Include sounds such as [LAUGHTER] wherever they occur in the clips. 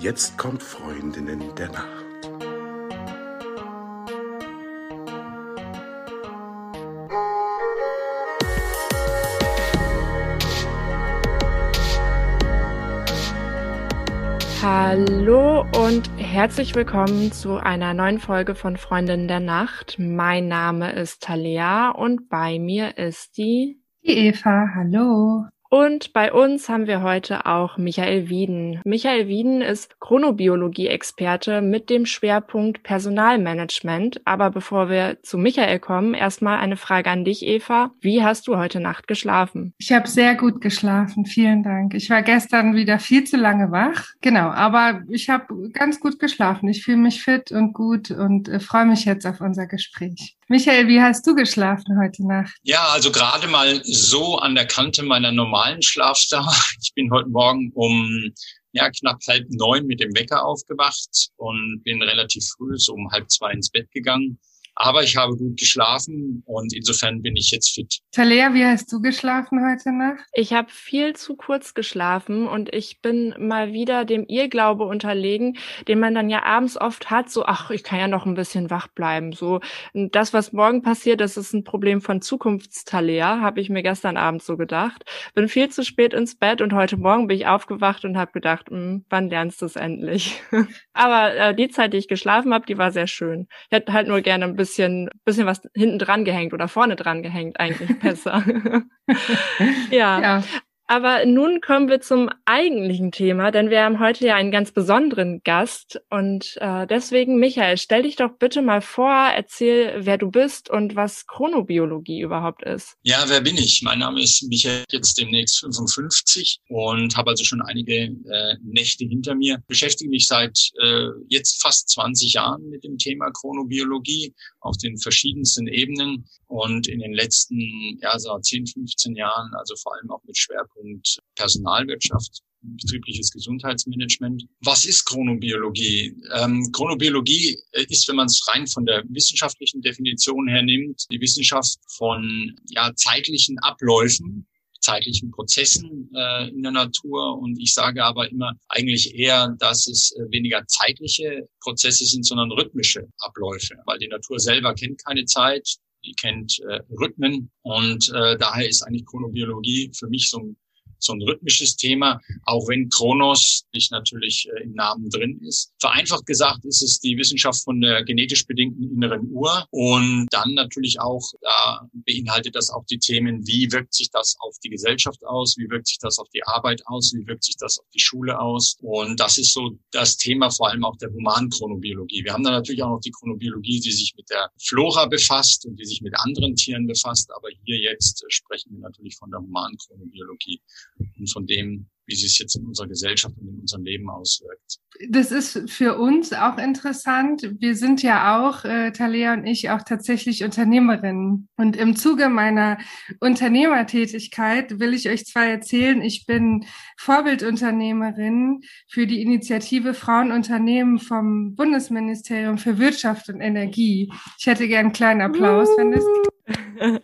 Jetzt kommt Freundinnen der Nacht. Hallo und herzlich willkommen zu einer neuen Folge von Freundinnen der Nacht. Mein Name ist Talia und bei mir ist die Die Eva, hallo. Und bei uns haben wir heute auch Michael Wieden. Michael Wieden ist Chronobiologie-Experte mit dem Schwerpunkt Personalmanagement. Aber bevor wir zu Michael kommen, erstmal eine Frage an dich, Eva. Wie hast du heute Nacht geschlafen? Ich habe sehr gut geschlafen, vielen Dank. Ich war gestern wieder viel zu lange wach. Genau, aber ich habe ganz gut geschlafen. Ich fühle mich fit und gut und äh, freue mich jetzt auf unser Gespräch. Michael, wie hast du geschlafen heute Nacht? Ja, also gerade mal so an der Kante meiner normalen Schlafdauer. [LAUGHS] Ich bin heute Morgen um ja, knapp halb neun mit dem Wecker aufgewacht und bin relativ früh, so um halb zwei ins Bett gegangen. Aber ich habe gut geschlafen und insofern bin ich jetzt fit. Talea, wie hast du geschlafen heute Nacht? Ich habe viel zu kurz geschlafen und ich bin mal wieder dem Irrglaube unterlegen, den man dann ja abends oft hat, so, ach, ich kann ja noch ein bisschen wach bleiben. So, das, was morgen passiert, das ist ein Problem von Zukunftstalea, habe ich mir gestern Abend so gedacht. Bin viel zu spät ins Bett und heute Morgen bin ich aufgewacht und habe gedacht, hm, wann lernst du es endlich? [LAUGHS] Aber äh, die Zeit, die ich geschlafen habe, die war sehr schön. Ich hätte halt nur gerne ein bisschen bisschen, bisschen was hinten dran gehängt oder vorne dran gehängt eigentlich besser. [LAUGHS] ja. ja. Aber nun kommen wir zum eigentlichen Thema, denn wir haben heute ja einen ganz besonderen Gast und äh, deswegen, Michael, stell dich doch bitte mal vor, erzähl, wer du bist und was Chronobiologie überhaupt ist. Ja, wer bin ich? Mein Name ist Michael, jetzt demnächst 55 und habe also schon einige äh, Nächte hinter mir. Beschäftige mich seit äh, jetzt fast 20 Jahren mit dem Thema Chronobiologie auf den verschiedensten Ebenen und in den letzten ja, so 10, 15 Jahren, also vor allem auch mit Schwerpunkt Personalwirtschaft, betriebliches Gesundheitsmanagement. Was ist Chronobiologie? Ähm, Chronobiologie ist, wenn man es rein von der wissenschaftlichen Definition her nimmt, die Wissenschaft von ja, zeitlichen Abläufen, zeitlichen Prozessen äh, in der Natur. Und ich sage aber immer eigentlich eher, dass es äh, weniger zeitliche Prozesse sind, sondern rhythmische Abläufe, weil die Natur selber kennt keine Zeit die kennt äh, Rhythmen und äh, daher ist eigentlich Chronobiologie für mich so ein so ein rhythmisches Thema, auch wenn Kronos nicht natürlich äh, im Namen drin ist. Vereinfacht gesagt ist es die Wissenschaft von der genetisch bedingten inneren Uhr und dann natürlich auch, da beinhaltet das auch die Themen, wie wirkt sich das auf die Gesellschaft aus, wie wirkt sich das auf die Arbeit aus, wie wirkt sich das auf die Schule aus und das ist so das Thema vor allem auch der Humanchronobiologie. Wir haben dann natürlich auch noch die Chronobiologie, die sich mit der Flora befasst und die sich mit anderen Tieren befasst, aber hier jetzt äh, sprechen wir natürlich von der Humanchronobiologie und von dem, wie sich es jetzt in unserer Gesellschaft und in unserem Leben auswirkt. Das ist für uns auch interessant. Wir sind ja auch, äh, Talia und ich, auch tatsächlich Unternehmerinnen. Und im Zuge meiner Unternehmertätigkeit will ich euch zwar erzählen, ich bin Vorbildunternehmerin für die Initiative Frauenunternehmen vom Bundesministerium für Wirtschaft und Energie. Ich hätte gern einen kleinen Applaus, wenn das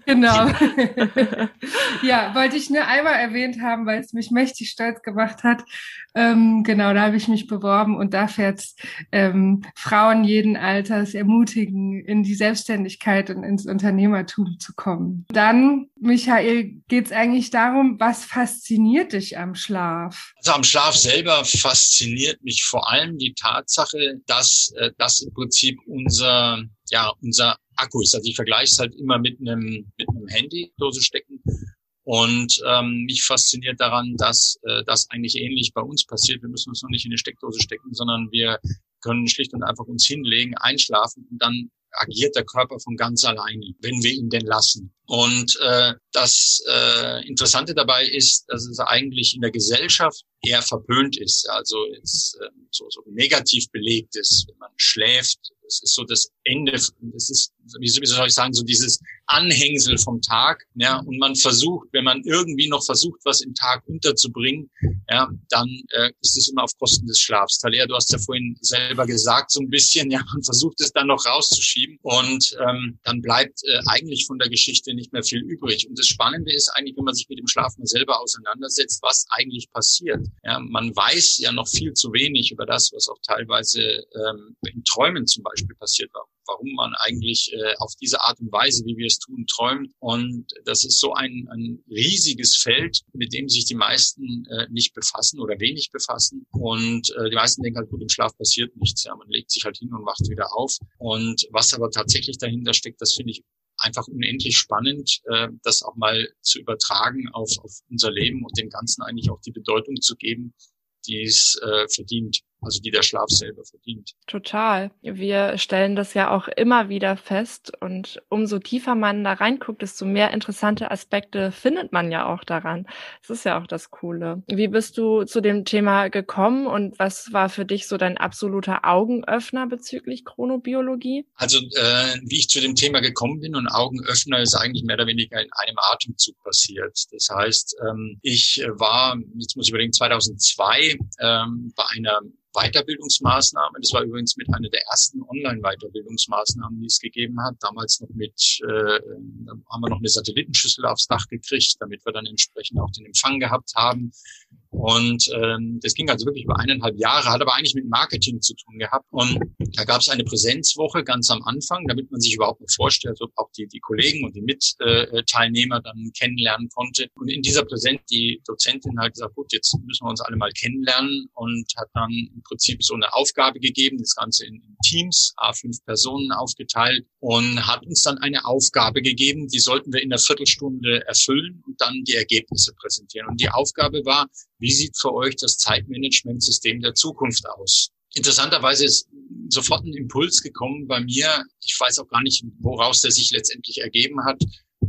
genau. [LAUGHS] [LAUGHS] ja, wollte ich nur einmal erwähnt haben, weil es mich mächtig stolz gemacht hat. Ähm, genau, da habe ich mich beworben und darf jetzt ähm, Frauen jeden Alters ermutigen, in die Selbstständigkeit und ins Unternehmertum zu kommen. Dann, Michael, geht es eigentlich darum, was fasziniert dich am Schlaf? Also am Schlaf selber fasziniert mich vor allem die Tatsache, dass äh, das im Prinzip unser ja, unser Akku ist. Also ich vergleiche es halt immer mit einem, mit einem Handy, Dose stecken. Und ähm, mich fasziniert daran, dass äh, das eigentlich ähnlich bei uns passiert. Wir müssen uns noch nicht in eine Steckdose stecken, sondern wir können schlicht und einfach uns hinlegen, einschlafen und dann agiert der Körper von ganz alleine, wenn wir ihn denn lassen. Und äh, das äh, Interessante dabei ist, dass es eigentlich in der Gesellschaft eher verpönt ist, also jetzt, äh, so, so negativ belegt ist, wenn man schläft Das ist so das Ende. Das ist, wie soll ich sagen, so dieses Anhängsel vom Tag. Ja, und man versucht, wenn man irgendwie noch versucht, was im Tag unterzubringen, ja, dann äh, ist es immer auf Kosten des Schlafs. Talia, du hast ja vorhin selber gesagt, so ein bisschen, ja, man versucht es dann noch rauszuschieben und ähm, dann bleibt äh, eigentlich von der Geschichte nicht mehr viel übrig. Und das Spannende ist eigentlich, wenn man sich mit dem Schlaf mal selber auseinandersetzt, was eigentlich passiert. Ja, man weiß ja noch viel zu wenig über das, was auch teilweise ähm, in Träumen zum Beispiel passiert war warum man eigentlich äh, auf diese Art und Weise, wie wir es tun, träumt. Und das ist so ein, ein riesiges Feld, mit dem sich die meisten äh, nicht befassen oder wenig befassen. Und äh, die meisten denken halt, gut, im Schlaf passiert nichts. Ja, man legt sich halt hin und wacht wieder auf. Und was aber tatsächlich dahinter steckt, das finde ich einfach unendlich spannend, äh, das auch mal zu übertragen auf, auf unser Leben und dem Ganzen eigentlich auch die Bedeutung zu geben, die es äh, verdient also die der Schlaf selber verdient. Total. Wir stellen das ja auch immer wieder fest und umso tiefer man da reinguckt, desto mehr interessante Aspekte findet man ja auch daran. Das ist ja auch das Coole. Wie bist du zu dem Thema gekommen und was war für dich so dein absoluter Augenöffner bezüglich Chronobiologie? Also äh, wie ich zu dem Thema gekommen bin und Augenöffner ist eigentlich mehr oder weniger in einem Atemzug passiert. Das heißt, ähm, ich war, jetzt muss ich überlegen, 2002 ähm, bei einer Weiterbildungsmaßnahme. Das war übrigens mit einer der ersten Online-Weiterbildungsmaßnahmen, die es gegeben hat. Damals noch mit, äh, haben wir noch eine Satellitenschüssel aufs Dach gekriegt, damit wir dann entsprechend auch den Empfang gehabt haben. Und ähm, das ging also wirklich über eineinhalb Jahre, hat aber eigentlich mit Marketing zu tun gehabt. Und da gab es eine Präsenzwoche ganz am Anfang, damit man sich überhaupt mal vorstellt, ob auch die, die Kollegen und die Mitteilnehmer dann kennenlernen konnte. Und in dieser Präsenz die Dozentin hat gesagt, gut, jetzt müssen wir uns alle mal kennenlernen und hat dann im Prinzip so eine Aufgabe gegeben, das Ganze in, Teams, A5 Personen aufgeteilt und hat uns dann eine Aufgabe gegeben, die sollten wir in einer Viertelstunde erfüllen und dann die Ergebnisse präsentieren. Und die Aufgabe war, wie sieht für euch das Zeitmanagementsystem der Zukunft aus? Interessanterweise ist sofort ein Impuls gekommen bei mir. Ich weiß auch gar nicht, woraus der sich letztendlich ergeben hat.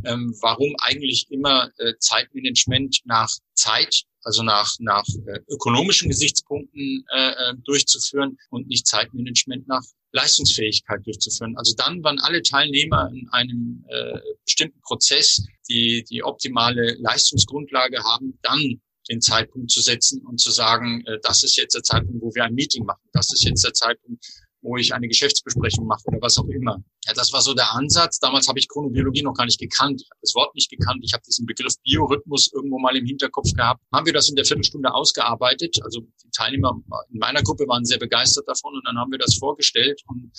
Ähm, warum eigentlich immer äh, Zeitmanagement nach Zeit, also nach, nach äh, ökonomischen Gesichtspunkten äh, äh durchzuführen und nicht Zeitmanagement nach Leistungsfähigkeit durchzuführen. Also dann, wann alle Teilnehmer in einem äh, bestimmten Prozess die, die optimale Leistungsgrundlage haben, dann den Zeitpunkt zu setzen und zu sagen, äh, das ist jetzt der Zeitpunkt, wo wir ein Meeting machen. Das ist jetzt der Zeitpunkt, wo ich eine Geschäftsbesprechung mache oder was auch immer. Ja, das war so der Ansatz. Damals habe ich Chronobiologie noch gar nicht gekannt. Ich habe das Wort nicht gekannt. Ich habe diesen Begriff Biorhythmus irgendwo mal im Hinterkopf gehabt. Haben wir das in der Viertelstunde ausgearbeitet. Also die Teilnehmer in meiner Gruppe waren sehr begeistert davon und dann haben wir das vorgestellt und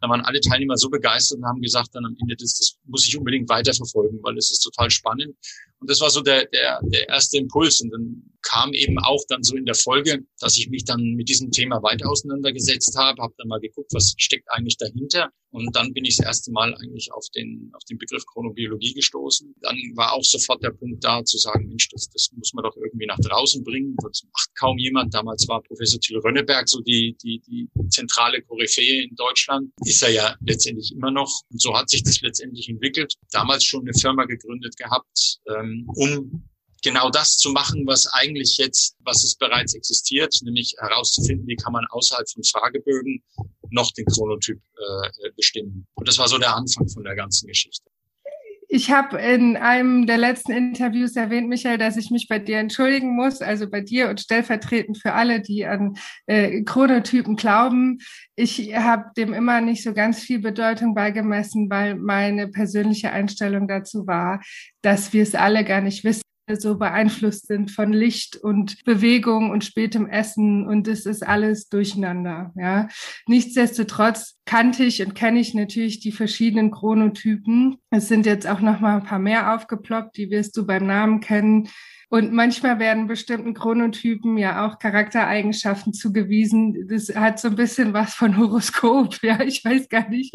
dann waren alle Teilnehmer so begeistert und haben gesagt, dann am Ende das, das muss ich unbedingt weiterverfolgen, weil es ist total spannend. Und das war so der, der, der erste Impuls. Und dann kam eben auch dann so in der Folge, dass ich mich dann mit diesem Thema weiter auseinandergesetzt habe, habe dann mal geguckt, was steckt eigentlich dahinter. Und dann bin ich das erste Mal eigentlich auf den, auf den Begriff Chronobiologie gestoßen. Dann war auch sofort der Punkt da zu sagen, Mensch, das, das muss man doch irgendwie nach draußen bringen. Das macht kaum jemand. Damals war Professor Thiel Rönneberg so die, die, die zentrale Koryphäe in Deutschland. Ist er ja letztendlich immer noch. Und so hat sich das letztendlich entwickelt. Damals schon eine Firma gegründet gehabt, ähm, um genau das zu machen, was eigentlich jetzt, was es bereits existiert, nämlich herauszufinden, wie kann man außerhalb von Fragebögen noch den Chronotyp äh, bestimmen. Und das war so der Anfang von der ganzen Geschichte. Ich habe in einem der letzten Interviews erwähnt, Michael, dass ich mich bei dir entschuldigen muss, also bei dir und stellvertretend für alle, die an äh, Chronotypen glauben. Ich habe dem immer nicht so ganz viel Bedeutung beigemessen, weil meine persönliche Einstellung dazu war, dass wir es alle gar nicht wissen so beeinflusst sind von Licht und Bewegung und spätem Essen und es ist alles durcheinander. Ja, nichtsdestotrotz kannte ich und kenne ich natürlich die verschiedenen Chronotypen. Es sind jetzt auch noch mal ein paar mehr aufgeploppt, die wirst du beim Namen kennen. Und manchmal werden bestimmten Chronotypen ja auch Charaktereigenschaften zugewiesen. Das hat so ein bisschen was von Horoskop. [LAUGHS] Ja, ich weiß gar nicht,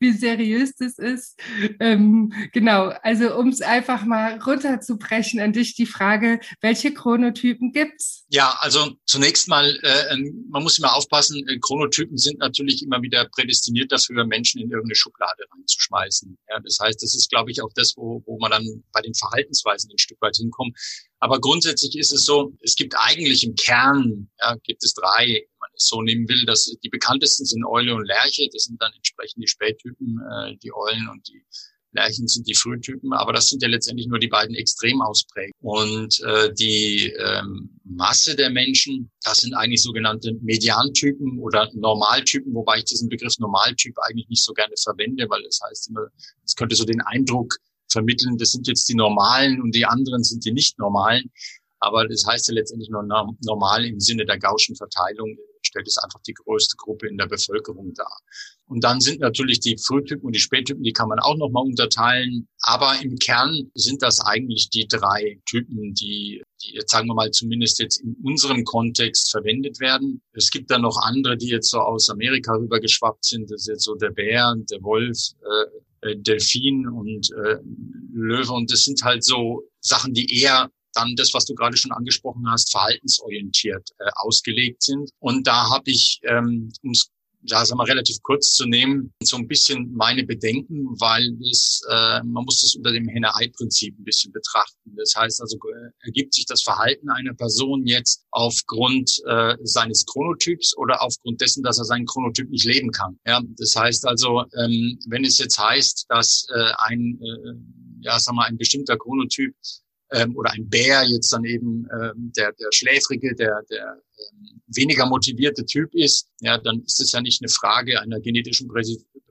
wie seriös das ist. Ähm, genau, also um es einfach mal runterzubrechen an dich die Frage, welche Chronotypen gibt's? Ja, also zunächst mal, äh, man muss immer aufpassen, äh, Chronotypen sind natürlich immer wieder prädestiniert dafür, Menschen in irgendeine Schublade reinzuschmeißen. Ja, das heißt, das ist, glaube ich, auch das, wo, wo man dann bei den Verhaltensweisen ein Stück weit hinkommt. Aber grundsätzlich ist es so, es gibt eigentlich im Kern, ja, gibt es drei, man es so nehmen will, dass die bekanntesten sind Eule und Lerche, das sind dann entsprechend die Spättypen, äh, die Eulen und die Lerchen sind die Frühtypen, aber das sind ja letztendlich nur die beiden Extremausprägungen. Und äh, die ähm, Masse der Menschen, das sind eigentlich sogenannte Mediantypen oder Normaltypen, wobei ich diesen Begriff Normaltyp eigentlich nicht so gerne verwende, weil es das heißt immer, es könnte so den Eindruck vermitteln, das sind jetzt die Normalen und die anderen sind die Nicht-Normalen. Aber das heißt ja letztendlich nur normal im Sinne der Gaußschen Verteilung stellt es einfach die größte Gruppe in der Bevölkerung dar. Und dann sind natürlich die Frühtypen und die Spättypen, die kann man auch nochmal unterteilen. Aber im Kern sind das eigentlich die drei Typen, die, die jetzt sagen wir mal zumindest jetzt in unserem Kontext verwendet werden. Es gibt dann noch andere, die jetzt so aus Amerika rübergeschwappt sind. Das ist jetzt so der Bär, der Wolf, äh, äh Delfin und äh, Löwe. Und das sind halt so Sachen, die eher dann das, was du gerade schon angesprochen hast, verhaltensorientiert äh, ausgelegt sind. Und da habe ich, ähm, um es ja, sagen wir, relativ kurz zu nehmen, so ein bisschen meine Bedenken, weil es, äh, man muss das unter dem Henne-Ei-Prinzip ein bisschen betrachten. Das heißt also, äh, ergibt sich das Verhalten einer Person jetzt aufgrund äh, seines Chronotyps oder aufgrund dessen, dass er seinen Chronotyp nicht leben kann. Ja, das heißt also, ähm, wenn es jetzt heißt, dass äh, ein, äh, ja, sagen wir, ein bestimmter Chronotyp ähm, oder ein Bär jetzt dann eben ähm, der, der schläfrige, der, der ähm, weniger motivierte Typ ist, ja, dann ist es ja nicht eine Frage einer genetischen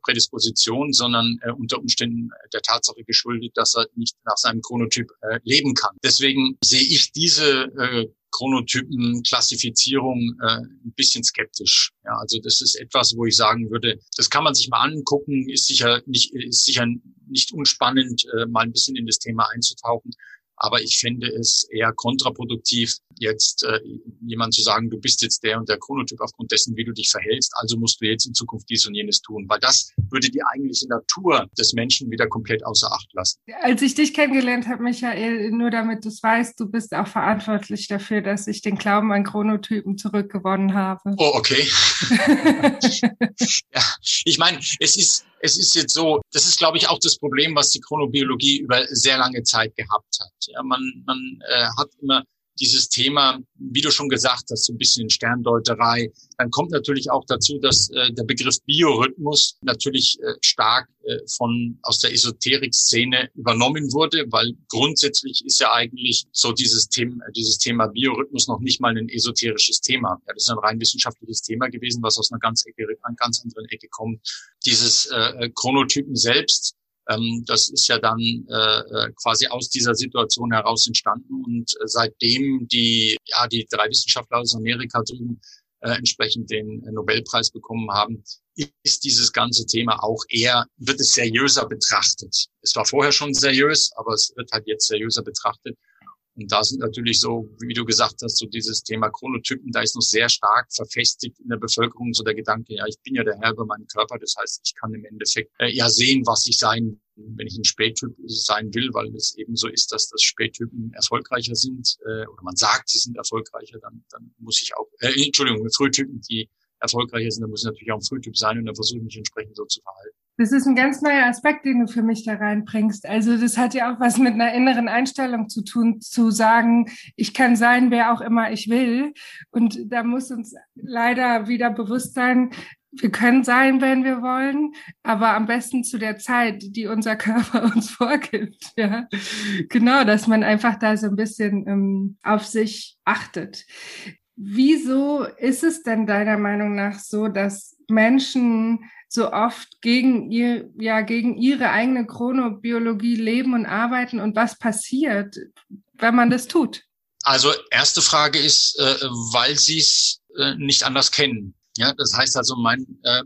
Prädisposition, sondern äh, unter Umständen der Tatsache geschuldet, dass er nicht nach seinem Chronotyp äh, leben kann. Deswegen sehe ich diese äh, Chronotypen-Klassifizierung äh, ein bisschen skeptisch. Ja, also das ist etwas, wo ich sagen würde, das kann man sich mal angucken, ist sicher nicht, ist sicher nicht unspannend, äh, mal ein bisschen in das Thema einzutauchen. Aber ich fände es eher kontraproduktiv, jetzt äh, jemand zu sagen, du bist jetzt der und der Chronotyp aufgrund dessen, wie du dich verhältst, also musst du jetzt in Zukunft dies und jenes tun, weil das würde die eigentliche Natur des Menschen wieder komplett außer Acht lassen. Als ich dich kennengelernt habe, Michael, nur damit du es weißt, du bist auch verantwortlich dafür, dass ich den Glauben an Chronotypen zurückgewonnen habe. Oh, okay. [LAUGHS] ja, ich meine, es ist es ist jetzt so, das ist, glaube ich, auch das Problem, was die Chronobiologie über sehr lange Zeit gehabt hat. Ja, man man äh, hat immer dieses Thema, wie du schon gesagt hast, so ein bisschen Sterndeuterei. Dann kommt natürlich auch dazu, dass äh, der Begriff Biorhythmus natürlich äh, stark äh, von aus der Esoterik-Szene übernommen wurde, weil grundsätzlich ist ja eigentlich so dieses Thema, dieses Thema Biorhythmus noch nicht mal ein esoterisches Thema. Ja, das ist ein rein wissenschaftliches Thema gewesen, was aus einer ganz, Ecke, einer ganz anderen Ecke kommt. Dieses äh, Chronotypen selbst ähm, das ist ja dann äh, äh, quasi aus dieser Situation heraus entstanden und äh, seitdem die ja die drei Wissenschaftler aus Amerika drüben äh, entsprechend den Nobelpreis bekommen haben, ist dieses ganze Thema auch eher, wird es seriöser betrachtet. Es war vorher schon seriös, aber es wird halt jetzt seriöser betrachtet. Und da sind natürlich so, wie du gesagt hast, so dieses Thema Chronotypen, da ist noch sehr stark verfestigt in der Bevölkerung so der Gedanke, ja, ich bin ja der Herr über meinen Körper, das heißt, ich kann im Endeffekt äh, ja sehen, was ich sein, wenn ich ein Spättyp sein will, weil es eben so ist, dass das Spättypen erfolgreicher sind, äh, oder man sagt, sie sind erfolgreicher, dann, dann muss ich auch, äh, Entschuldigung, Frühtypen, die erfolgreicher sind, dann muss ich natürlich auch ein Frühtyp sein und dann versuche ich mich entsprechend so zu verhalten. Das ist ein ganz neuer Aspekt, den du für mich da reinbringst. Also das hat ja auch was mit einer inneren Einstellung zu tun, zu sagen, ich kann sein, wer auch immer ich will. Und da muss uns leider wieder bewusst sein, wir können sein, wenn wir wollen, aber am besten zu der Zeit, die unser Körper [LAUGHS] uns vorgibt. Ja, genau, dass man einfach da so ein bisschen ähm, auf sich achtet. Wieso ist es denn deiner Meinung nach so, dass Menschen so oft gegen ihr, ja, gegen ihre eigene Chronobiologie leben und arbeiten und was passiert, wenn man das tut? Also erste Frage ist, äh, weil sie es äh, nicht anders kennen. Ja, das heißt also, mein, äh,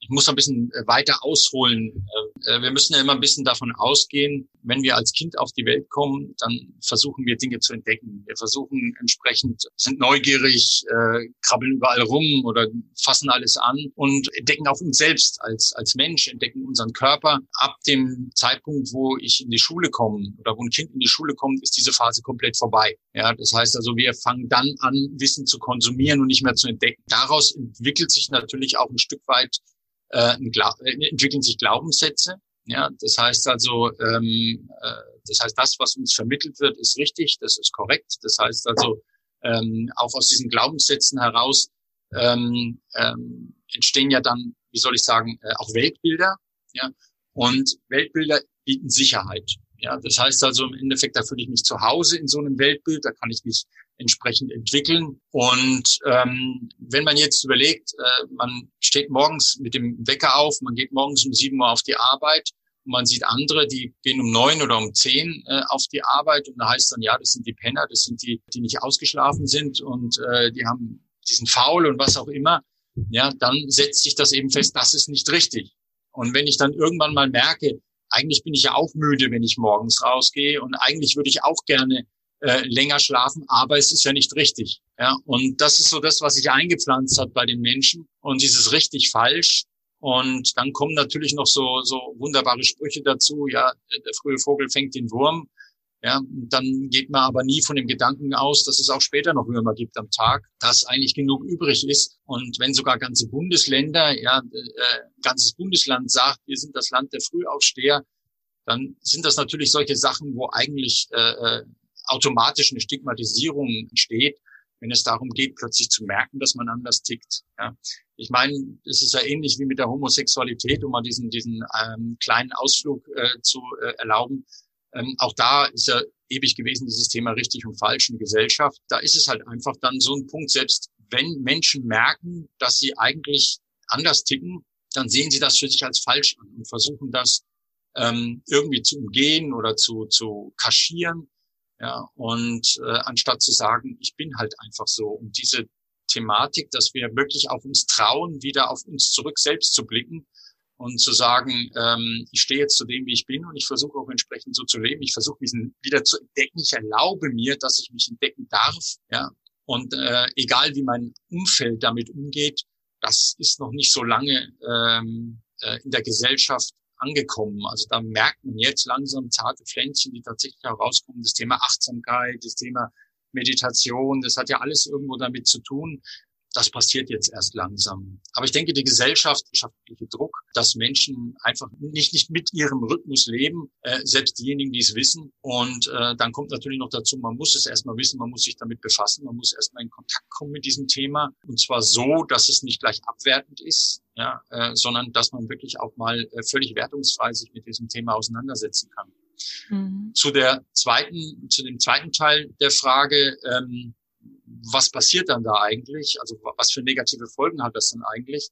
ich muss ein bisschen äh, weiter ausholen. Äh, wir müssen ja immer ein bisschen davon ausgehen, wenn wir als Kind auf die Welt kommen, dann versuchen wir Dinge zu entdecken. Wir versuchen entsprechend, sind neugierig, äh, krabbeln überall rum oder fassen alles an und entdecken auch uns selbst als, als Mensch, entdecken unseren Körper. Ab dem Zeitpunkt, wo ich in die Schule komme oder wo ein Kind in die Schule kommt, ist diese Phase komplett vorbei. Ja, das heißt also, wir fangen dann an, Wissen zu konsumieren und nicht mehr zu entdecken. Daraus entwickelt sich natürlich auch ein Stück weit äh, äh, entwickeln sich Glaubenssätze. Ja, das heißt also, ähm, äh, das heißt, das, was uns vermittelt wird, ist richtig, das ist korrekt. Das heißt also, ähm, auch aus diesen Glaubenssätzen heraus ähm, ähm, entstehen ja dann, wie soll ich sagen, äh, auch Weltbilder. Ja? Und Weltbilder bieten Sicherheit. Ja, das heißt also im Endeffekt, da fühle ich mich zu Hause in so einem Weltbild, da kann ich mich entsprechend entwickeln. Und ähm, wenn man jetzt überlegt, äh, man steht morgens mit dem Wecker auf, man geht morgens um sieben Uhr auf die Arbeit und man sieht andere, die gehen um neun oder um zehn äh, auf die Arbeit und da heißt dann, ja, das sind die Penner, das sind die, die nicht ausgeschlafen sind und äh, die haben, die sind faul und was auch immer. Ja, dann setzt sich das eben fest, das ist nicht richtig. Und wenn ich dann irgendwann mal merke, eigentlich bin ich ja auch müde, wenn ich morgens rausgehe und eigentlich würde ich auch gerne äh, länger schlafen, aber es ist ja nicht richtig. Ja, und das ist so das, was sich eingepflanzt hat bei den Menschen und dieses richtig falsch. Und dann kommen natürlich noch so, so wunderbare Sprüche dazu. Ja, der frühe Vogel fängt den Wurm. Ja, dann geht man aber nie von dem Gedanken aus, dass es auch später noch Würmer gibt am Tag, dass eigentlich genug übrig ist. Und wenn sogar ganze Bundesländer, ja, äh, ganzes Bundesland sagt, wir sind das Land der Frühaufsteher, dann sind das natürlich solche Sachen, wo eigentlich äh, äh automatisch eine Stigmatisierung entsteht, wenn es darum geht, plötzlich zu merken, dass man anders tickt. Ja. Ich meine, es ist ja ähnlich wie mit der Homosexualität, um mal diesen, diesen ähm, kleinen Ausflug äh, zu äh, erlauben. Ähm, auch da ist ja ewig gewesen, dieses Thema richtig und falsch in Gesellschaft. Da ist es halt einfach dann so ein Punkt, selbst wenn Menschen merken, dass sie eigentlich anders ticken, dann sehen sie das für sich als falsch an und versuchen das ähm, irgendwie zu umgehen oder zu, zu kaschieren. Ja, und äh, anstatt zu sagen, ich bin halt einfach so. Und diese Thematik, dass wir wirklich auf uns trauen, wieder auf uns zurück selbst zu blicken und zu sagen, ähm, ich stehe jetzt zu dem, wie ich bin und ich versuche auch entsprechend so zu leben. Ich versuche mich wieder zu entdecken. Ich erlaube mir, dass ich mich entdecken darf. Ja, und äh, egal wie mein Umfeld damit umgeht, das ist noch nicht so lange ähm, äh, in der Gesellschaft angekommen. Also da merkt man jetzt langsam zarte Pflänzchen, die tatsächlich herauskommen. Das Thema Achtsamkeit, das Thema Meditation, das hat ja alles irgendwo damit zu tun, das passiert jetzt erst langsam. Aber ich denke, die gesellschaftliche Druck, dass Menschen einfach nicht, nicht mit ihrem Rhythmus leben, äh, selbst diejenigen, die es wissen. Und äh, dann kommt natürlich noch dazu, man muss es erstmal wissen, man muss sich damit befassen, man muss erstmal in Kontakt kommen mit diesem Thema. Und zwar so, dass es nicht gleich abwertend ist, ja, äh, sondern dass man wirklich auch mal äh, völlig wertungsfrei sich mit diesem Thema auseinandersetzen kann. Mhm. Zu der zweiten, zu dem zweiten Teil der Frage, ähm, was passiert dann da eigentlich? Also was für negative Folgen hat das dann eigentlich?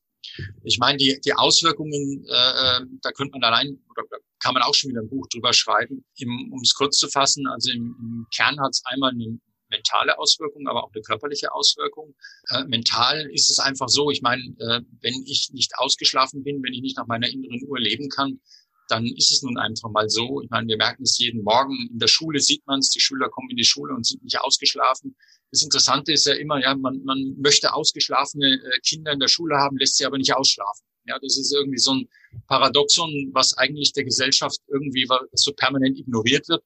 Ich meine, die, die Auswirkungen, äh, ähm, da könnte man allein, oder kann man auch schon wieder ein Buch drüber schreiben, um es kurz zu fassen. Also im, im Kern hat es einmal eine mentale Auswirkung, aber auch eine körperliche Auswirkung. Äh, mental ist es einfach so, ich meine, äh, wenn ich nicht ausgeschlafen bin, wenn ich nicht nach meiner inneren Uhr leben kann, dann ist es nun einfach mal so. Ich meine, wir merken es jeden Morgen. In der Schule sieht man es, die Schüler kommen in die Schule und sind nicht ausgeschlafen. Das Interessante ist ja immer, ja, man, man möchte ausgeschlafene äh, Kinder in der Schule haben, lässt sie aber nicht ausschlafen. Ja, das ist irgendwie so ein Paradoxon, was eigentlich der Gesellschaft irgendwie so permanent ignoriert wird.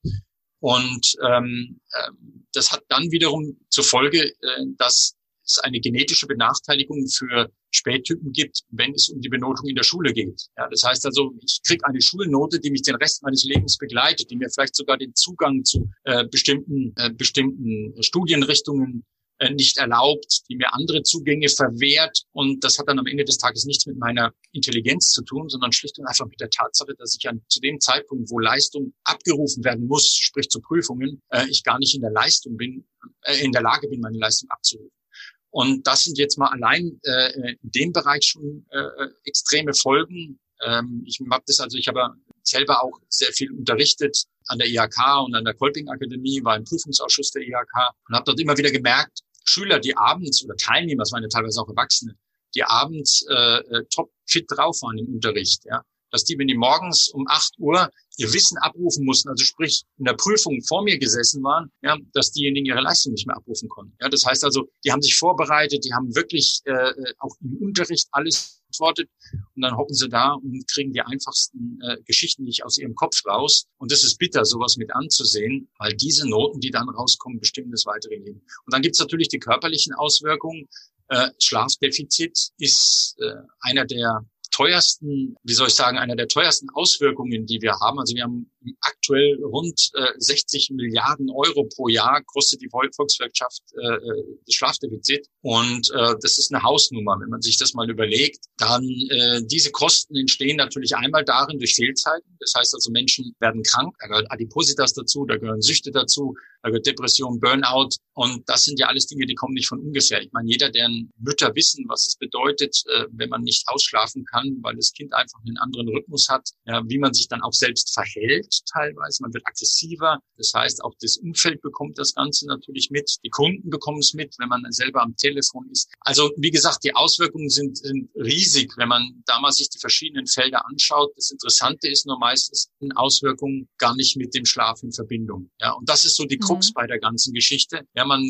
Und ähm, äh, das hat dann wiederum zur Folge, äh, dass es eine genetische Benachteiligung für Spättypen gibt, wenn es um die Benotung in der Schule geht. Ja, das heißt also, ich kriege eine Schulnote, die mich den Rest meines Lebens begleitet, die mir vielleicht sogar den Zugang zu äh, bestimmten, äh, bestimmten Studienrichtungen äh, nicht erlaubt, die mir andere Zugänge verwehrt. Und das hat dann am Ende des Tages nichts mit meiner Intelligenz zu tun, sondern schlicht und einfach mit der Tatsache, dass ich an, zu dem Zeitpunkt, wo Leistung abgerufen werden muss, sprich zu Prüfungen, äh, ich gar nicht in der Leistung bin, äh, in der Lage bin, meine Leistung abzurufen. Und das sind jetzt mal allein äh, in dem Bereich schon äh, extreme Folgen. Ähm, ich habe das also, ich habe selber auch sehr viel unterrichtet an der IHK und an der Kolping Akademie, war im Prüfungsausschuss der IHK und habe dort immer wieder gemerkt, Schüler, die abends oder Teilnehmer, es waren ja teilweise auch Erwachsene, die abends äh, äh top fit drauf waren im Unterricht, ja, dass die, wenn die morgens um acht Uhr ihr Wissen abrufen mussten, also sprich in der Prüfung vor mir gesessen waren, ja, dass diejenigen ihre Leistung nicht mehr abrufen konnten. Ja, das heißt also, die haben sich vorbereitet, die haben wirklich äh, auch im Unterricht alles antwortet und dann hocken sie da und kriegen die einfachsten äh, Geschichten nicht aus ihrem Kopf raus. Und das ist bitter, sowas mit anzusehen, weil diese Noten, die dann rauskommen, bestimmen das weitere Leben. Und dann gibt's natürlich die körperlichen Auswirkungen. Äh, Schlafdefizit ist äh, einer der teuersten, wie soll ich sagen, einer der teuersten Auswirkungen, die wir haben. Also wir haben aktuell rund äh, 60 Milliarden Euro pro Jahr kostet die Volkswirtschaft äh, äh, das Schlafdefizit. Und äh, das ist eine Hausnummer, wenn man sich das mal überlegt. Dann äh, diese Kosten entstehen natürlich einmal darin durch Fehlzeiten. Das heißt also, Menschen werden krank, da gehört Adipositas dazu, da gehören Süchte dazu, da gehört Depression, Burnout. Und das sind ja alles Dinge, die kommen nicht von ungefähr. Ich meine, jeder, deren Mütter wissen, was es bedeutet, äh, wenn man nicht ausschlafen kann, weil das Kind einfach einen anderen Rhythmus hat, ja, wie man sich dann auch selbst verhält teilweise. Man wird aggressiver. Das heißt, auch das Umfeld bekommt das Ganze natürlich mit. Die Kunden bekommen es mit, wenn man selber am Telefon ist. Also, wie gesagt, die Auswirkungen sind, sind riesig, wenn man da mal sich die verschiedenen Felder anschaut. Das Interessante ist nur meistens Auswirkungen gar nicht mit dem Schlaf in Verbindung. Ja, und das ist so die Krux mhm. bei der ganzen Geschichte. Ja, man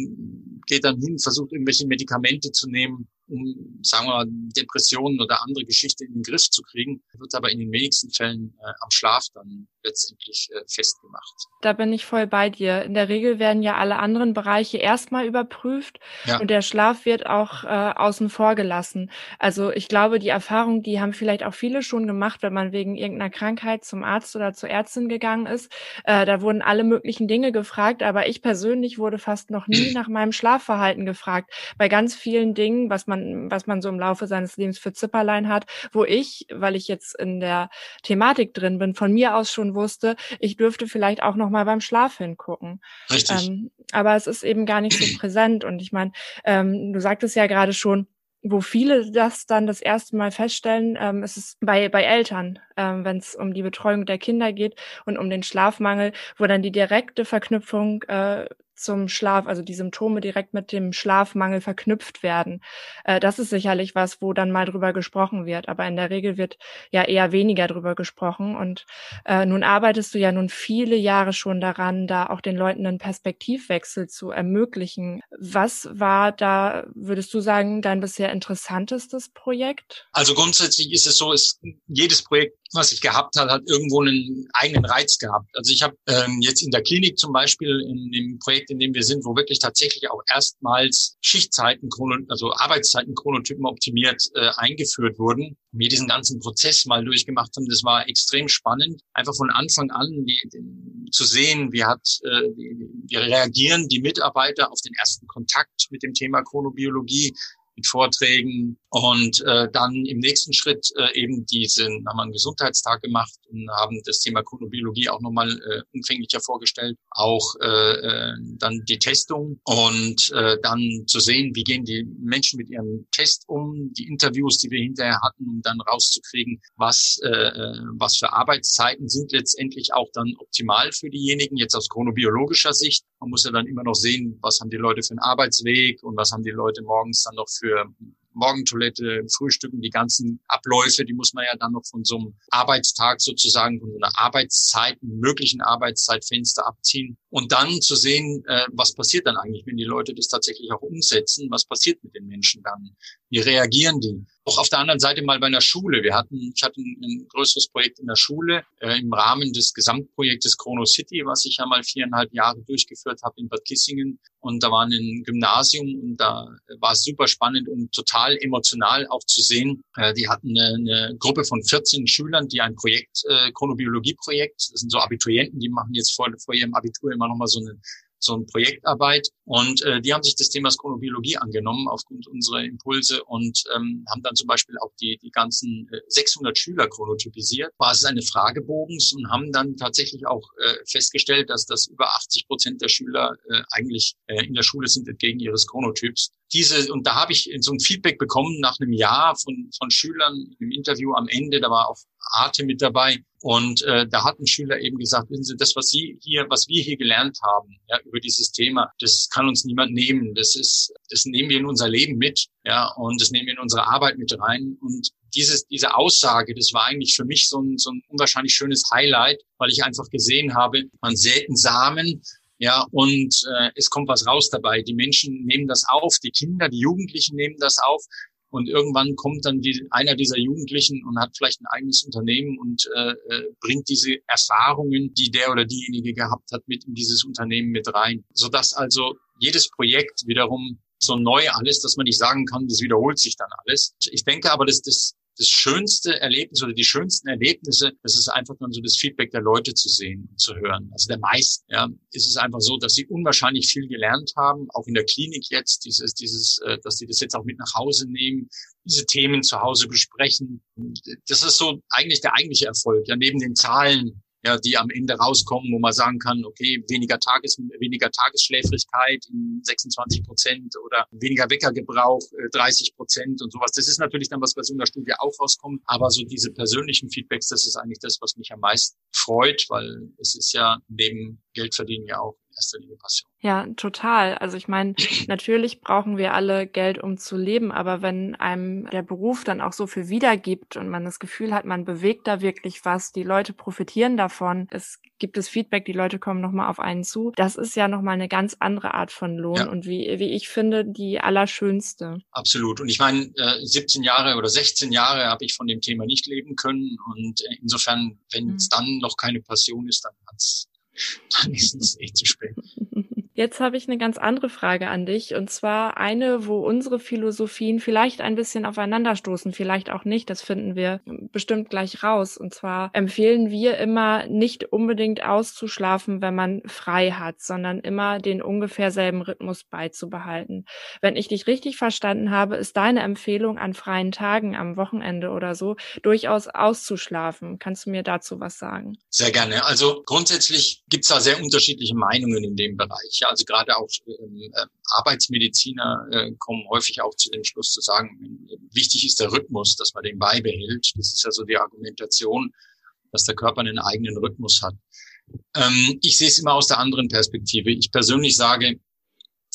geht dann hin, versucht irgendwelche Medikamente zu nehmen, um, sagen wir, Depressionen oder andere Geschichte in den Griff zu kriegen, wird aber in den wenigsten Fällen äh, am Schlaf dann letztendlich äh, festgemacht. Da bin ich voll bei dir. In der Regel werden ja alle anderen Bereiche erstmal überprüft ja. und der Schlaf wird auch äh, außen vor gelassen. Also ich glaube, die Erfahrung, die haben vielleicht auch viele schon gemacht, wenn man wegen irgendeiner Krankheit zum Arzt oder zur Ärztin gegangen ist. Äh, da wurden alle möglichen Dinge gefragt, aber ich persönlich wurde fast noch nie [CLEARS THROAT] nach meinem Schlafverhalten gefragt. Bei ganz vielen Dingen, was man, was man so im Laufe seines Lebens für Zipperlein hat, wo ich, weil ich jetzt in der Thematik drin bin, von mir aus schon wusste, ich dürfte vielleicht auch noch mal beim Schlaf hingucken. Richtig. Ähm, aber es ist eben gar nicht so [CLEARS THROAT] präsent. Und ich meine, ähm, du sagtest ja gerade schon, wo viele das dann das erste Mal feststellen, ähm, ist es bei, bei Eltern, ähm, wenn es um die Betreuung der Kinder geht und um den Schlafmangel, wo dann die direkte Verknüpfung äh, zum Schlaf, also die Symptome direkt mit dem Schlafmangel verknüpft werden. Äh, das ist sicherlich was, wo dann mal drüber gesprochen wird. Aber in der Regel wird ja eher weniger drüber gesprochen. Und äh, nun arbeitest du ja nun viele Jahre schon daran, da auch den Leuten einen Perspektivwechsel zu ermöglichen. Was war da, würdest du sagen, dein bisher interessantestes Projekt? Also grundsätzlich ist es so, ist jedes Projekt was ich gehabt habe, hat irgendwo einen eigenen Reiz gehabt. Also ich habe ähm, jetzt in der Klinik zum Beispiel in dem Projekt, in dem wir sind, wo wirklich tatsächlich auch erstmals Schichtzeiten, also Arbeitszeiten Chronotypen optimiert äh, eingeführt wurden, wir diesen ganzen Prozess mal durchgemacht haben. Das war extrem spannend, einfach von Anfang an die, die, zu sehen, wie hat, äh, wie reagieren die Mitarbeiter auf den ersten Kontakt mit dem Thema Chronobiologie mit Vorträgen und äh, dann im nächsten Schritt äh, eben diesen haben wir einen Gesundheitstag gemacht und haben das Thema Chronobiologie auch nochmal äh, umfänglicher vorgestellt, auch äh, äh, dann die Testung und äh, dann zu sehen, wie gehen die Menschen mit ihrem Test um, die Interviews, die wir hinterher hatten, um dann rauszukriegen, was äh, äh was für Arbeitszeiten sind letztendlich auch dann optimal für diejenigen jetzt aus chronobiologischer Sicht. Man muss ja dann immer noch sehen, was haben die Leute für einen Arbeitsweg und was haben die Leute morgens dann noch für für Morgentoilette, Frühstücken, die ganzen Abläufe, die muss man ja dann noch von so einem Arbeitstag sozusagen, von so einer Arbeitszeit, möglichen Arbeitszeitfenster abziehen und dann zu sehen, äh, was passiert dann eigentlich, wenn die Leute das tatsächlich auch umsetzen, was passiert mit den Menschen dann, wie reagieren die auch auf der anderen Seite mal bei einer Schule. Wir hatten, ich hatte ein, größeres Projekt in der Schule äh, im Rahmen des Gesamtprojektes Chrono City, was ich ja mal viereinhalb Jahre durchgeführt habe in Bad Kissingen. Und da war ein Gymnasium und da war es super spannend und total emotional auch zu sehen. Äh, die hatten eine, eine Gruppe von 14 Schülern, die ein Projekt, äh, Chronobiologie-Projekt, das sind so Abiturienten, die machen jetzt vor, vor ihrem Abitur immer nochmal so eine so eine Projektarbeit. Und äh, die haben sich des Themas Chronobiologie angenommen aufgrund unserer Impulse und ähm, haben dann zum Beispiel auch die, die ganzen äh, 600 Schüler chronotypisiert, Basis eines Fragebogens und haben dann tatsächlich auch äh, festgestellt, dass das über 80 Prozent der Schüler äh, eigentlich äh, in der Schule sind entgegen ihres Chronotyps. Diese, und da habe ich so ein Feedback bekommen nach einem Jahr von, von Schülern im Interview am Ende, da war auch Arte mit dabei, und äh, da hat ein Schüler eben gesagt, wissen Sie, das, was Sie hier, was wir hier gelernt haben, ja, über dieses Thema, das kann uns niemand nehmen. Das ist, das nehmen wir in unser Leben mit, ja, und das nehmen wir in unsere Arbeit mit rein. Und dieses, diese Aussage, das war eigentlich für mich so ein, so ein unwahrscheinlich schönes Highlight, weil ich einfach gesehen habe, man sät einen Samen, ja, und äh, es kommt was raus dabei. Die Menschen nehmen das auf, die Kinder, die Jugendlichen nehmen das auf und irgendwann kommt dann die, einer dieser Jugendlichen und hat vielleicht ein eigenes Unternehmen und äh, äh, bringt diese Erfahrungen, die der oder diejenige gehabt hat, mit in dieses Unternehmen mit rein. Sodass also jedes Projekt wiederum so neu alles, dass man nicht sagen kann, das wiederholt sich dann alles. Ich denke aber, dass das das schönste Erlebnis oder die schönsten Erlebnisse, das ist einfach dann so das Feedback der Leute zu sehen und zu hören. Also der meisten, ja, ist es einfach so, dass sie unwahrscheinlich viel gelernt haben, auch in der Klinik jetzt, dieses, dieses, äh, dass sie das jetzt auch mit nach Hause nehmen, diese Themen zu Hause besprechen. Das ist so eigentlich der eigentliche Erfolg. Ja, neben den Zahlen, ja, die am Ende rauskommen, wo man sagen kann, okay, weniger Tages, weniger Tagesschläfrigkeit in 26 Prozent oder weniger Weckergebrauch 30 äh, Prozent und sowas. Das ist natürlich dann was, was in der Studie auch rauskommt. Aber so diese persönlichen Feedbacks, das ist eigentlich das, was mich am meisten freut, weil es ist ja neben Geldverdienen ja auch erster Linie Passion. Ja, total. Also ich meine, [CLEARS THROAT] natürlich brauchen wir alle Geld, um zu leben, aber wenn einem der Beruf dann auch so viel wiedergibt und man das Gefühl hat, man bewegt da wirklich was, die Leute profitieren davon, es gibt es Feedback, die Leute kommen nochmal auf einen zu, das ist ja nochmal eine ganz andere Art von Lohn ja. und wie, wie ich finde, die allerschönste. Absolut. Und ich meine, 17 äh, Jahre oder 16 Jahre habe ich von dem Thema nicht leben können und äh, insofern, wenn es mhm. dann noch keine Passion ist, dann hat's dann ist es echt zu spät. [LAUGHS] Jetzt habe ich eine ganz andere Frage an dich und zwar eine, wo unsere Philosophien vielleicht ein bisschen aufeinanderstoßen, vielleicht auch nicht. Das finden wir bestimmt gleich raus. Und zwar empfehlen wir immer nicht unbedingt auszuschlafen, wenn man frei hat, sondern immer den ungefähr selben Rhythmus beizubehalten. Wenn ich dich richtig verstanden habe, ist deine Empfehlung an freien Tagen am Wochenende oder so durchaus auszuschlafen. Kannst du mir dazu was sagen? Sehr gerne. Also grundsätzlich gibt es da sehr unterschiedliche Meinungen in dem Bereich. Ja, also gerade auch ähm, äh, Arbeitsmediziner äh, kommen häufig auch zu dem Schluss zu sagen, wichtig ist der Rhythmus, dass man den beibehält. Das ist ja so die Argumentation, dass der Körper einen eigenen Rhythmus hat. Ähm, ich sehe es immer aus der anderen Perspektive. Ich persönlich sage,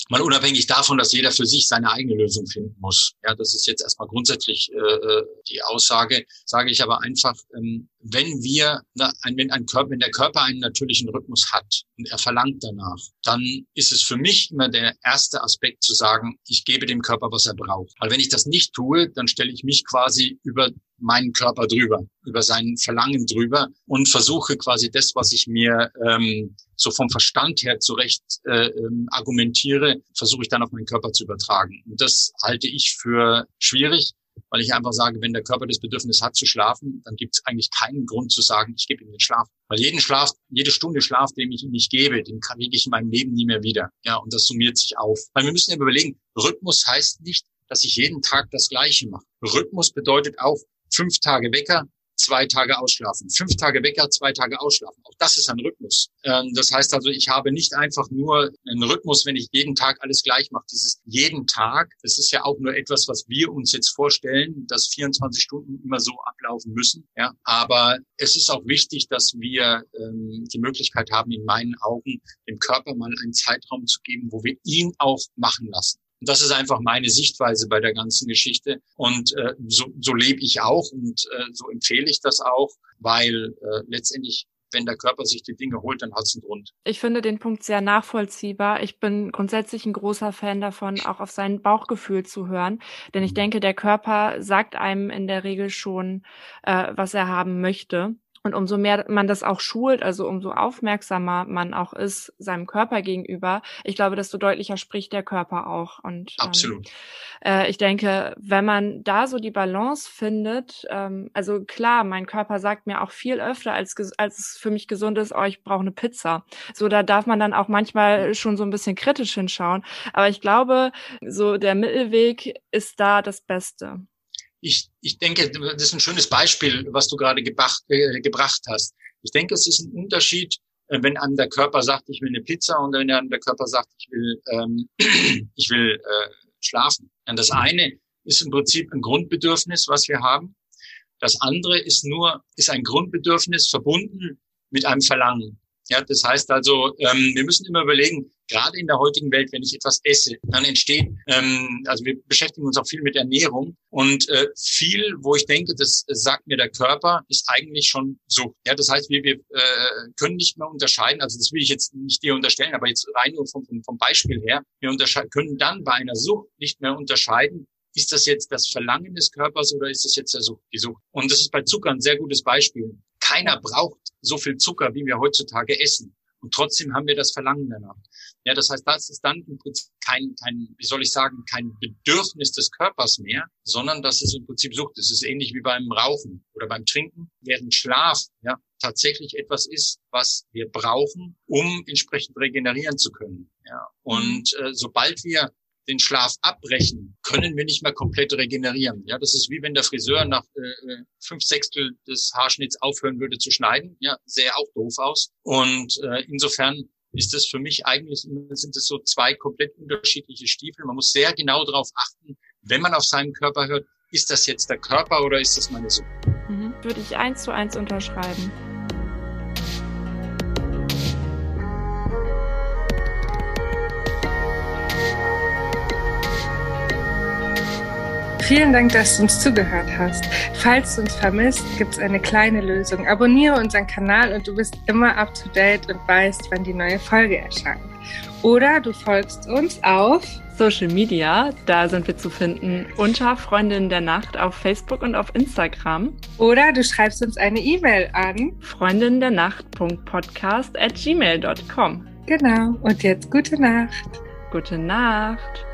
mal unabhängig davon, dass jeder für sich seine eigene Lösung finden muss. Ja, das ist jetzt erstmal grundsätzlich äh, äh die Aussage. Sage ich aber einfach, ähm, wenn wir, na, wenn ein Körper, wenn der Körper einen natürlichen Rhythmus hat und er verlangt danach, dann ist es für mich immer der erste Aspekt zu sagen, ich gebe dem Körper, was er braucht. Weil wenn ich das nicht tue, dann stelle ich mich quasi über meinen Körper drüber, über sein Verlangen drüber und versuche quasi das, was ich mir ähm, so vom Verstand her zurecht äh, ähm, argumentiere, versuche ich dann auf meinen Körper zu übertragen. Und das halte ich für schwierig, weil ich einfach sage, wenn der Körper das Bedürfnis hat zu schlafen, dann gibt es eigentlich keinen Grund zu sagen, ich gebe ihm den Schlaf. Weil jeden Schlaf, jede Stunde Schlaf, den ich ihm nicht gebe, den kriege ich in meinem Leben nie mehr wieder. Ja, und das summiert sich auf. Weil wir müssen ja überlegen, Rhythmus heißt nicht, dass ich jeden Tag das Gleiche mache. Rhythmus bedeutet auch, fünf Tage Wecker, zwei Tage ausschlafen. Fünf Tage Wecker, zwei Tage ausschlafen. Auch das ist ein Rhythmus. Ähm, das heißt also, ich habe nicht einfach nur einen Rhythmus, wenn ich jeden Tag alles gleich mache. Dieses jeden Tag, das ist ja auch nur etwas, was wir uns jetzt vorstellen, dass 24 Stunden immer so ablaufen müssen. Ja, aber es ist auch wichtig, dass wir ähm, die Möglichkeit haben, in meinen Augen dem Körper mal einen Zeitraum zu geben, wo wir ihn auch machen lassen. Und das ist einfach meine Sichtweise bei der ganzen Geschichte. Und äh, so, so lebe ich auch und äh, so empfehle ich das auch, weil äh, letztendlich wenn der Körper sich die Dinge holt, dann hat es einen Grund. Ich finde den Punkt sehr nachvollziehbar. Ich bin grundsätzlich ein großer Fan davon, auch auf sein Bauchgefühl zu hören. Denn ich mhm. denke, der Körper sagt einem in der Regel schon, äh, was er haben möchte. Und umso mehr man das auch schult, also umso aufmerksamer man auch ist seinem Körper gegenüber, ich glaube, desto deutlicher spricht der Körper auch. Und ähm, absolut. Ähm, äh, ich denke, wenn man da so die Balance findet, ähm, also klar, mein Körper sagt mir auch viel öfter, als als es für mich gesund ist, oh, ich brauche eine Pizza. So, da darf man dann auch manchmal schon so ein bisschen kritisch hinschauen. Aber ich glaube, so der Mittelweg ist da das Beste ich, ich denke, das ist ein schönes Beispiel, was du gerade gebracht, äh, gebracht hast. Ich denke, es ist ein Unterschied, äh, wenn einem der Körper sagt, ich will eine Pizza und wenn einem der Körper sagt, ich will, ähm, [CLEARS THROAT] ich will äh, schlafen. Und das eine ist im Prinzip ein Grundbedürfnis, was wir haben. Das andere ist nur, ist ein Grundbedürfnis verbunden mit einem Verlangen. Ja, das heißt also, ähm, wir müssen immer überlegen, gerade in der heutigen Welt, wenn ich etwas esse, dann entsteht, ähm, also wir beschäftigen uns auch viel mit Ernährung und äh, viel, wo ich denke, das sagt mir der Körper, ist eigentlich schon so. Ja, das heißt, wir, wir äh, können nicht mehr unterscheiden, also das will ich jetzt nicht dir unterstellen, aber jetzt rein nur vom, vom Beispiel her, wir können dann bei einer Sucht nicht mehr unterscheiden, ist das jetzt das Verlangen des Körpers oder ist das jetzt der Sucht, die Sucht? Und das ist bei Zucker ein sehr gutes Beispiel. Keiner braucht so viel Zucker, wie wir heutzutage essen. Und trotzdem haben wir das Verlangen danach. Ja, das heißt, das ist dann im Prinzip kein, kein, wie soll ich sagen, kein Bedürfnis des Körpers mehr, sondern das ist im Prinzip Sucht. Es ist ähnlich wie beim Rauchen oder beim Trinken, während Schlaf, ja, tatsächlich etwas ist, was wir brauchen, um entsprechend regenerieren zu können. Ja. Und äh, sobald wir den Schlaf abbrechen, können wir nicht mehr komplett regenerieren. Ja, das ist wie wenn der Friseur nach äh, äh, fünf Sechstel des Haarschnitts aufhören würde zu schneiden. Ja, sähe auch doof aus. Und äh, insofern ist das für mich eigentlich, sind es so zwei komplett unterschiedliche Stiefel. Man muss sehr genau darauf achten, wenn man auf seinen Körper hört, ist das jetzt der Körper oder ist das meine Sucht? Mhm. Würde ich eins zu eins unterschreiben. Vielen Dank, dass du uns zugehört hast. Falls du uns vermisst, gibt es eine kleine Lösung. Abonniere unseren Kanal und du bist immer up to date und weißt, wann die neue Folge erscheint. Oder du folgst uns auf Social Media, da sind wir zu finden unter Freundinnen der Nacht auf Facebook und auf Instagram. Oder du schreibst uns eine E-Mail an freundinnendernacht.podcast at gmail.com. Genau. Und jetzt gute Nacht. Gute Nacht.